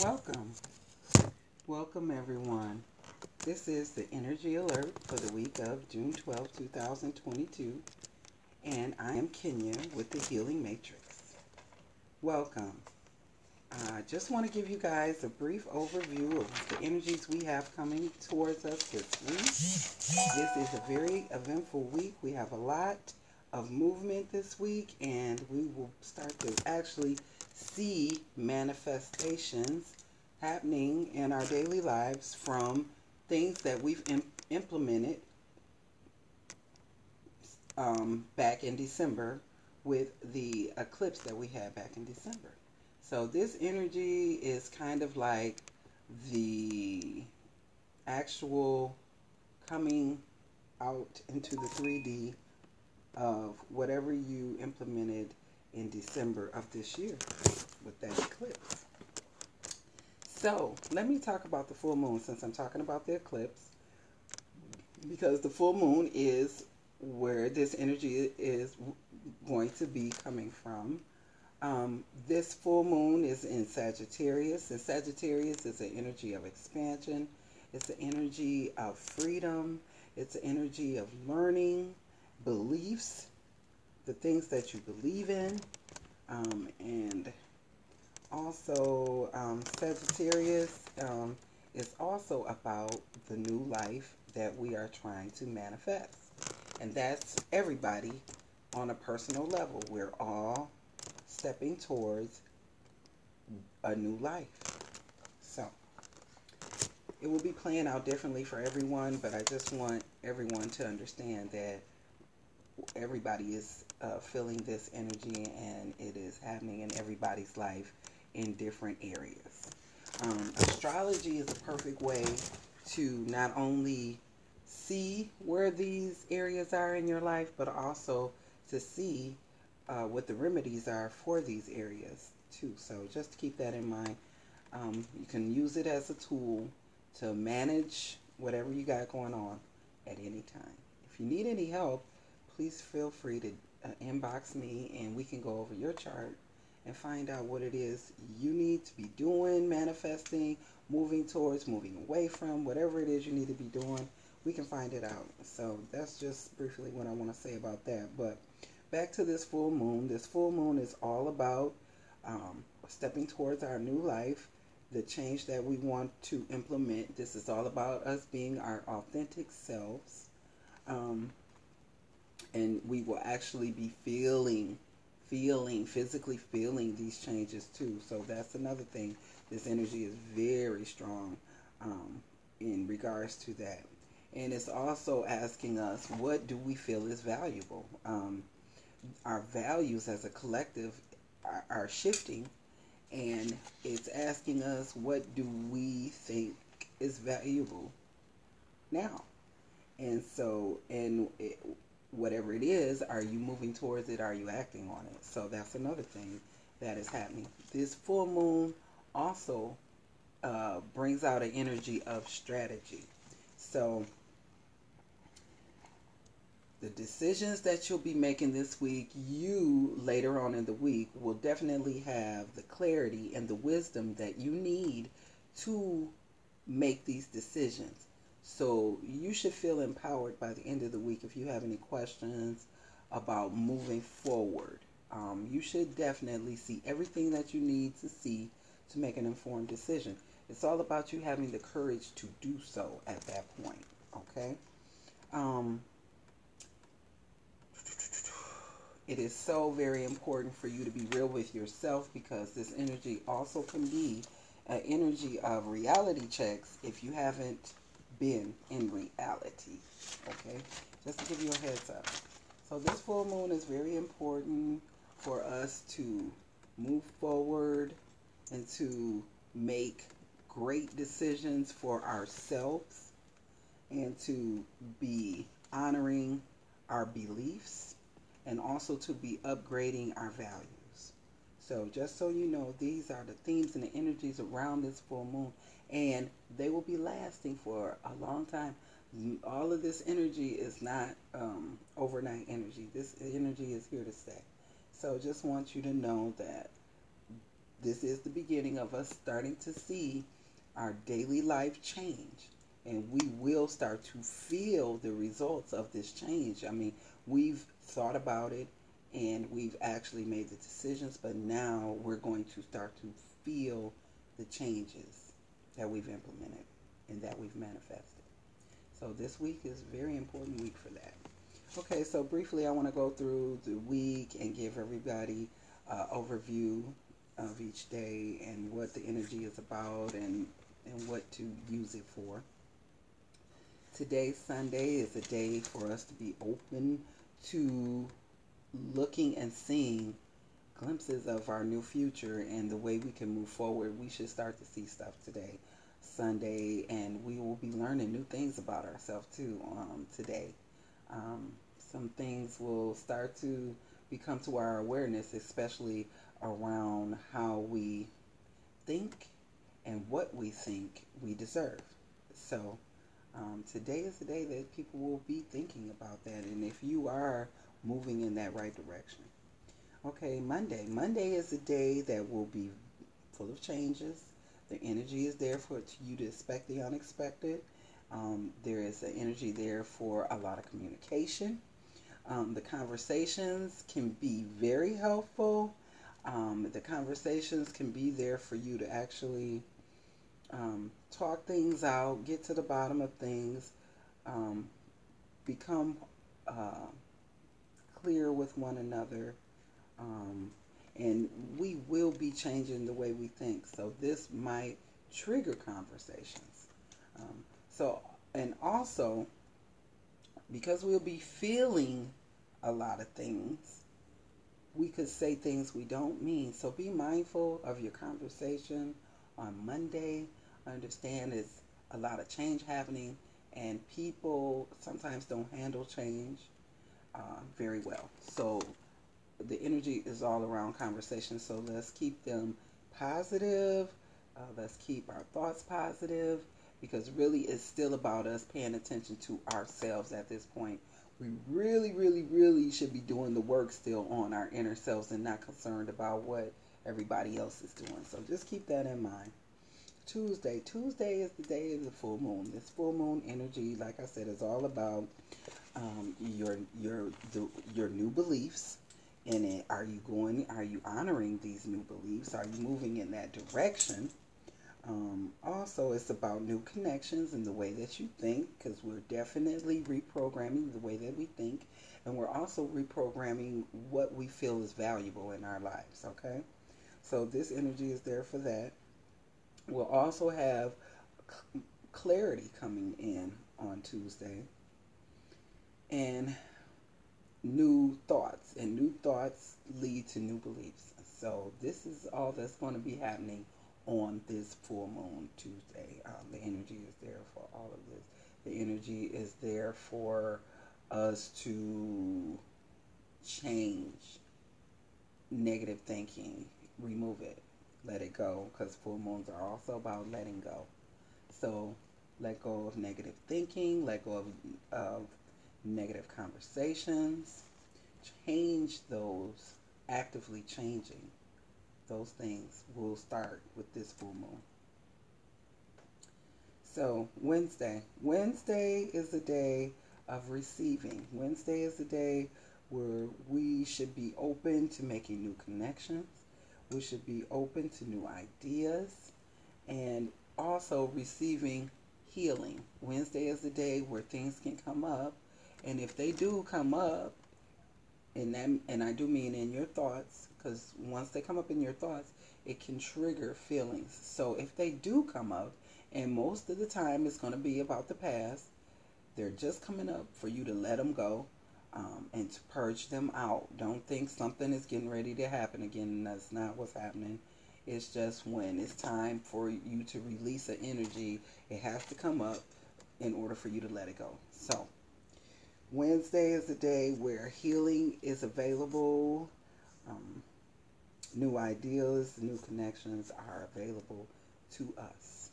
Welcome. Welcome, everyone. This is the energy alert for the week of June 12, 2022. And I am Kenya with the Healing Matrix. Welcome. I just want to give you guys a brief overview of the energies we have coming towards us this week. This is a very eventful week. We have a lot of movement this week, and we will start to actually see manifestations happening in our daily lives from things that we've implemented um, back in December with the eclipse that we had back in December. So this energy is kind of like the actual coming out into the 3D of whatever you implemented in December of this year with that eclipse. So let me talk about the full moon since I'm talking about the eclipse because the full moon is where this energy is going to be coming from. Um, this full moon is in Sagittarius, and Sagittarius is an energy of expansion. It's an energy of freedom. It's an energy of learning, beliefs, the things that you believe in, um, and also um, Sagittarius um, is also about the new life that we are trying to manifest, and that's everybody on a personal level. We're all stepping towards a new life. So it will be playing out differently for everyone, but I just want everyone to understand that everybody is uh, feeling this energy and it is happening in everybody's life in different areas. Um, astrology is a perfect way to not only see where these areas are in your life, but also to see uh, what the remedies are for these areas too. So just keep that in mind. Um, you can use it as a tool to manage whatever you got going on at any time. If you need any help, please feel free to uh, inbox me and we can go over your chart and find out what it is you need to be doing, manifesting, moving towards, moving away from, whatever it is you need to be doing. We can find it out. So that's just briefly what I want to say about that. But back to this full moon. This full moon is all about um, stepping towards our new life, the change that we want to implement. This is all about us being our authentic selves. Um, and we will actually be feeling, feeling, physically feeling these changes too. So that's another thing. This energy is very strong um, in regards to that. And it's also asking us, what do we feel is valuable? Um, our values as a collective are, are shifting and it's asking us what do we think is valuable now and so and it, whatever it is are you moving towards it? Are you acting on it? So that's another thing that is happening. This full moon also uh, brings out an energy of strategy. So the decisions that you'll be making this week, you later on in the week will definitely have the clarity and the wisdom that you need to make these decisions. So you should feel empowered by the end of the week if you have any questions about moving forward. Um, you should definitely see everything that you need to see to make an informed decision. It's all about you having the courage to do so at that point. Okay. Um, it is so very important for you to be real with yourself because this energy also can be an energy of reality checks if you haven't been in reality. Okay? Just to give you a heads up. So this full moon is very important for us to move forward and to make great decisions for ourselves and to be honoring our beliefs and also to be upgrading our values. So just so you know, these are the themes and the energies around this full moon, and they will be lasting for a long time. All of this energy is not um, overnight energy. This energy is here to stay. So just want you to know that this is the beginning of us starting to see our daily life change. And we will start to feel the results of this change. I mean, we've thought about it and we've actually made the decisions, but now we're going to start to feel the changes that we've implemented and that we've manifested. So this week is a very important week for that. Okay, so briefly, I want to go through the week and give everybody uh, overview of each day and what the energy is about and, and what to use it for. Today, Sunday, is a day for us to be open to looking and seeing glimpses of our new future and the way we can move forward. We should start to see stuff today, Sunday, and we will be learning new things about ourselves too um, today. Um, some things will start to become to our awareness, especially around how we think and what we think we deserve. So, um, today is the day that people will be thinking about that, and if you are moving in that right direction. Okay, Monday. Monday is a day that will be full of changes. The energy is there for you to expect the unexpected. Um, there is an energy there for a lot of communication. Um, the conversations can be very helpful. Um, the conversations can be there for you to actually um, talk things out, get to the bottom of things, um, become uh, clear with one another. And we will be changing the way we think. So this might trigger conversations. Um, so, and also, because we'll be feeling a lot of things. We could say things we don't mean. So be mindful of your conversation on Monday. Understand it's a lot of change happening, and people sometimes don't handle change uh, very well. So the energy is all around conversation. So let's keep them positive. Uh, let's keep our thoughts positive because really it's still about us paying attention to ourselves at this point we really, really, really should be doing the work still on our inner selves and not concerned about what everybody else is doing. So just keep that in mind. Tuesday. Tuesday is the day of the full moon. This full moon energy, like I said, is all about um, your your your new beliefs in it. Are you going? Are you honoring these new beliefs? Are you moving in that direction? Um, also, it's about new connections and the way that you think, because we're definitely reprogramming the way that we think, and we're also reprogramming what we feel is valuable in our lives. Okay, so this energy is there for that. We'll also have clarity coming in on Tuesday, and new thoughts, and new thoughts lead to new beliefs. So this is all that's going to be happening on this full moon Tuesday. Um, the energy is there for all of this. The energy is there for us to change negative thinking, remove it, let it go, because full moons are also about letting go. So let go of negative thinking, let go of, of negative conversations, change those, actively changing those things will start with this full moon. So, Wednesday. Wednesday is the day of receiving. Wednesday is the day where we should be open to making new connections. We should be open to new ideas and also receiving healing. Wednesday is the day where things can come up. And if they do come up, and that, and I do mean in your thoughts, because once they come up in your thoughts, it can trigger feelings. So if they do come up, and most of the time it's going to be about the past, they're just coming up for you to let them go um, and to purge them out. Don't think something is getting ready to happen again. That's not what's happening. It's just when it's time for you to release an energy, it has to come up in order for you to let it go. So, Wednesday is the day where healing is available. Um, new ideas, new connections are available to us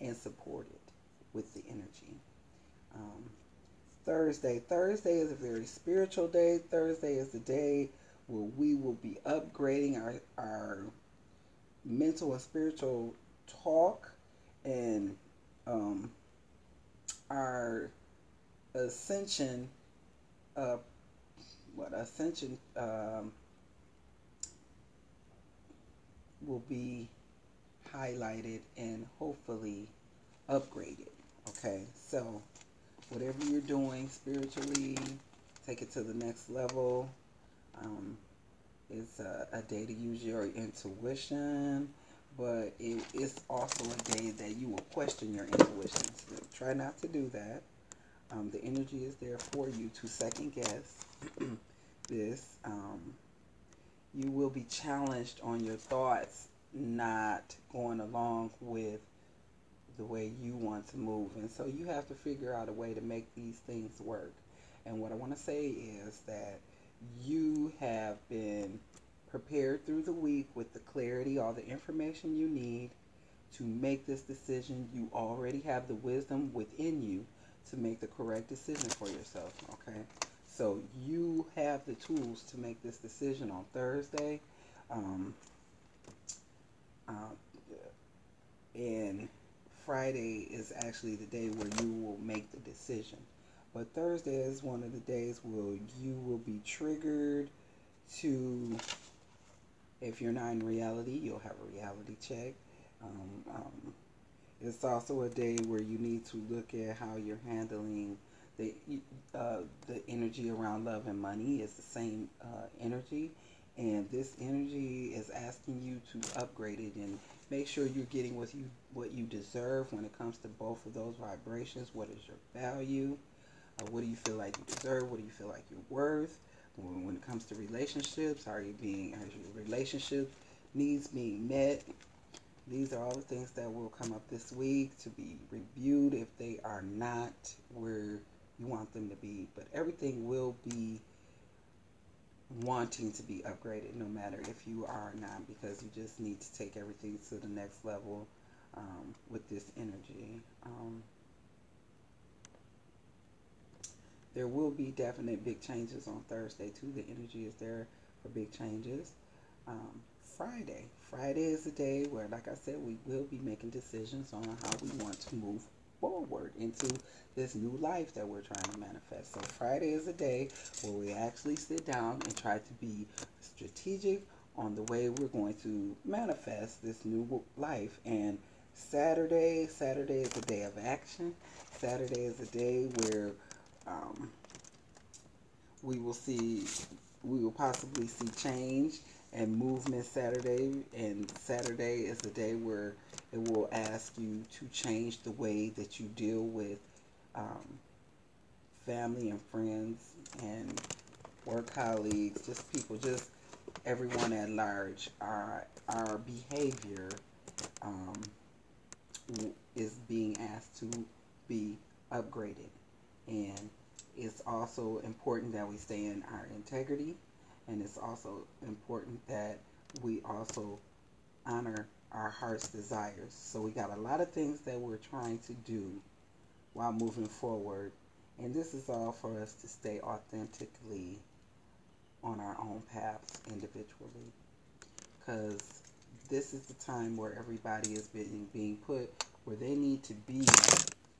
and supported with the energy. Um, Thursday. Thursday is a very spiritual day. Thursday is the day where we will be upgrading our, our mental and spiritual talk and um, our ascension, uh, what ascension um, will be highlighted and hopefully upgraded. Okay, so whatever you're doing spiritually, take it to the next level. Um, it's a, a, day to use your intuition, but it, it's also a day that you will question your intuition. So try not to do that. Um, the energy is there for you to second guess this. Um, you will be challenged on your thoughts not going along with the way you want to move. And so you have to figure out a way to make these things work. And what I want to say is that you have been prepared through the week with the clarity, all the information you need to make this decision. You already have the wisdom within you to make the correct decision for yourself. Okay? So you have the tools to make this decision on Thursday. Um, uh, and Friday is actually the day where you will make the decision. But Thursday is one of the days where you will be triggered to, if you're not in reality, you'll have a reality check. Um, um, it's also a day where you need to look at how you're handling the uh, the energy around love and money. It's the same uh, energy, and this energy is asking you to upgrade it and make sure you're getting what you what you deserve when it comes to both of those vibrations. What is your value? Uh, what do you feel like you deserve? What do you feel like you're worth? When, it comes to relationships, are you being are your relationship needs being met? These are all the things that will come up this week to be reviewed if they are not where you want them to be. But everything will be wanting to be upgraded no matter if you are or not because you just need to take everything to the next level um, with this energy. Um, there will be definite big changes on Thursday too. The energy is there for big changes. Um, Friday. Friday is the day where, like I said, we will be making decisions on how we want to move forward into this new life that we're trying to manifest. So Friday is a day where we actually sit down and try to be strategic on the way we're going to manifest this new life. And Saturday, Saturday is a day of action. Saturday is a day where um, we will see, we will possibly see change and movement Saturday. And Saturday is the day where it will ask you to change the way that you deal with um, family and friends and work colleagues, just people, just everyone at large. Our our behavior um, is being asked to be upgraded, and it's also important that we stay in our integrity, and it's also important that we also honor our heart's desires. So we got a lot of things that we're trying to do while moving forward. And this is all for us to stay authentically on our own paths individually. Because this is the time where everybody is being, being put where they need to be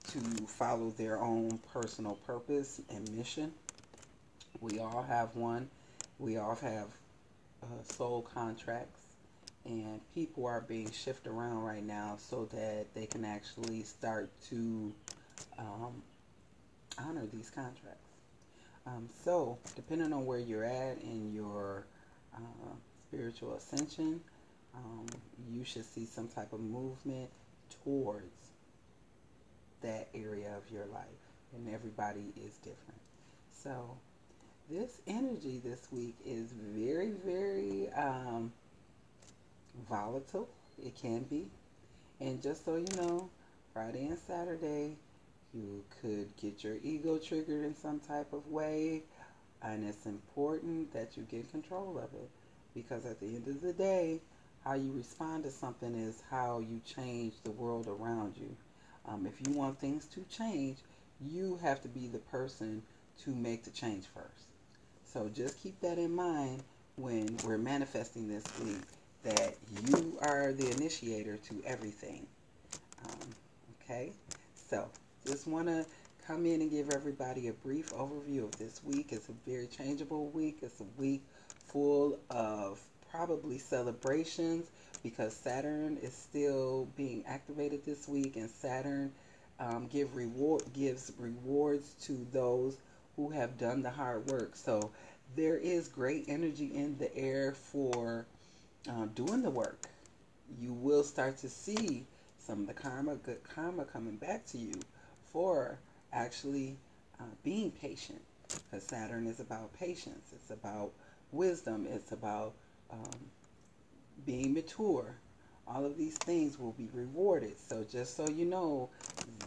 to follow their own personal purpose and mission. We all have one. We all have uh, soul contracts and people are being shifted around right now so that they can actually start to um, honor these contracts. Um, so, depending on where you're at in your uh, spiritual ascension, um, you should see some type of movement towards that area of your life. And everybody is different. So, this energy this week is very, very um, volatile. It can be. And just so you know, Friday and Saturday, you could get your ego triggered in some type of way. And it's important that you get control of it. Because at the end of the day, how you respond to something is how you change the world around you. Um, if you want things to change, you have to be the person to make the change first. So just keep that in mind when we're manifesting this week that you are the initiator to everything. Um, okay, so just want to come in and give everybody a brief overview of this week. It's a very changeable week. It's a week full of probably celebrations because Saturn is still being activated this week, and Saturn um, give reward gives rewards to those who have done the hard work. So there is great energy in the air for uh, doing the work. You will start to see some of the karma, good karma coming back to you for actually uh, being patient. Because Saturn is about patience. It's about wisdom. It's about um, being mature. All of these things will be rewarded. So just so you know,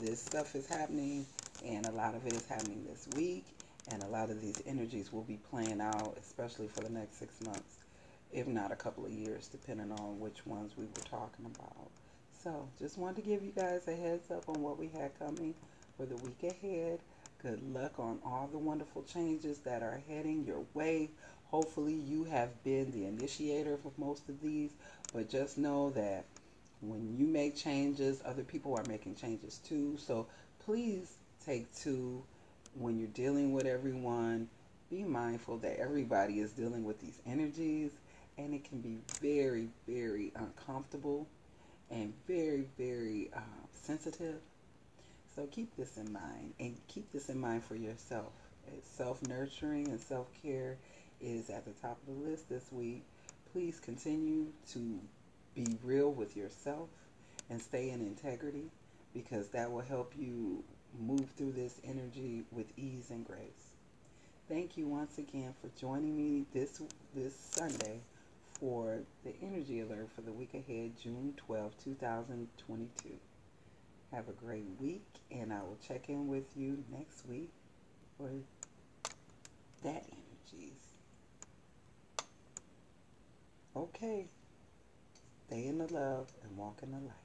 this stuff is happening, and a lot of it is happening this week, and a lot of these energies will be playing out, especially for the next six months, if not a couple of years, depending on which ones we were talking about. So just wanted to give you guys a heads up on what we had coming for the week ahead. Good luck on all the wonderful changes that are heading your way. Hopefully, you have been the initiator for most of these, but just know that when you make changes, other people are making changes too. So please take two when you're dealing with everyone. Be mindful that everybody is dealing with these energies, and it can be very, very uncomfortable and very, very uh, sensitive. So keep this in mind and keep this in mind for yourself. Self nurturing and self care is at the top of the list this week. Please continue to be real with yourself and stay in integrity because that will help you move through this energy with ease and grace. Thank you once again for joining me this this Sunday for the energy alert for the week ahead, June 12, 2022. Have a great week, and I will check in with you next week for that energies. Okay. Stay in the love and walk in the light.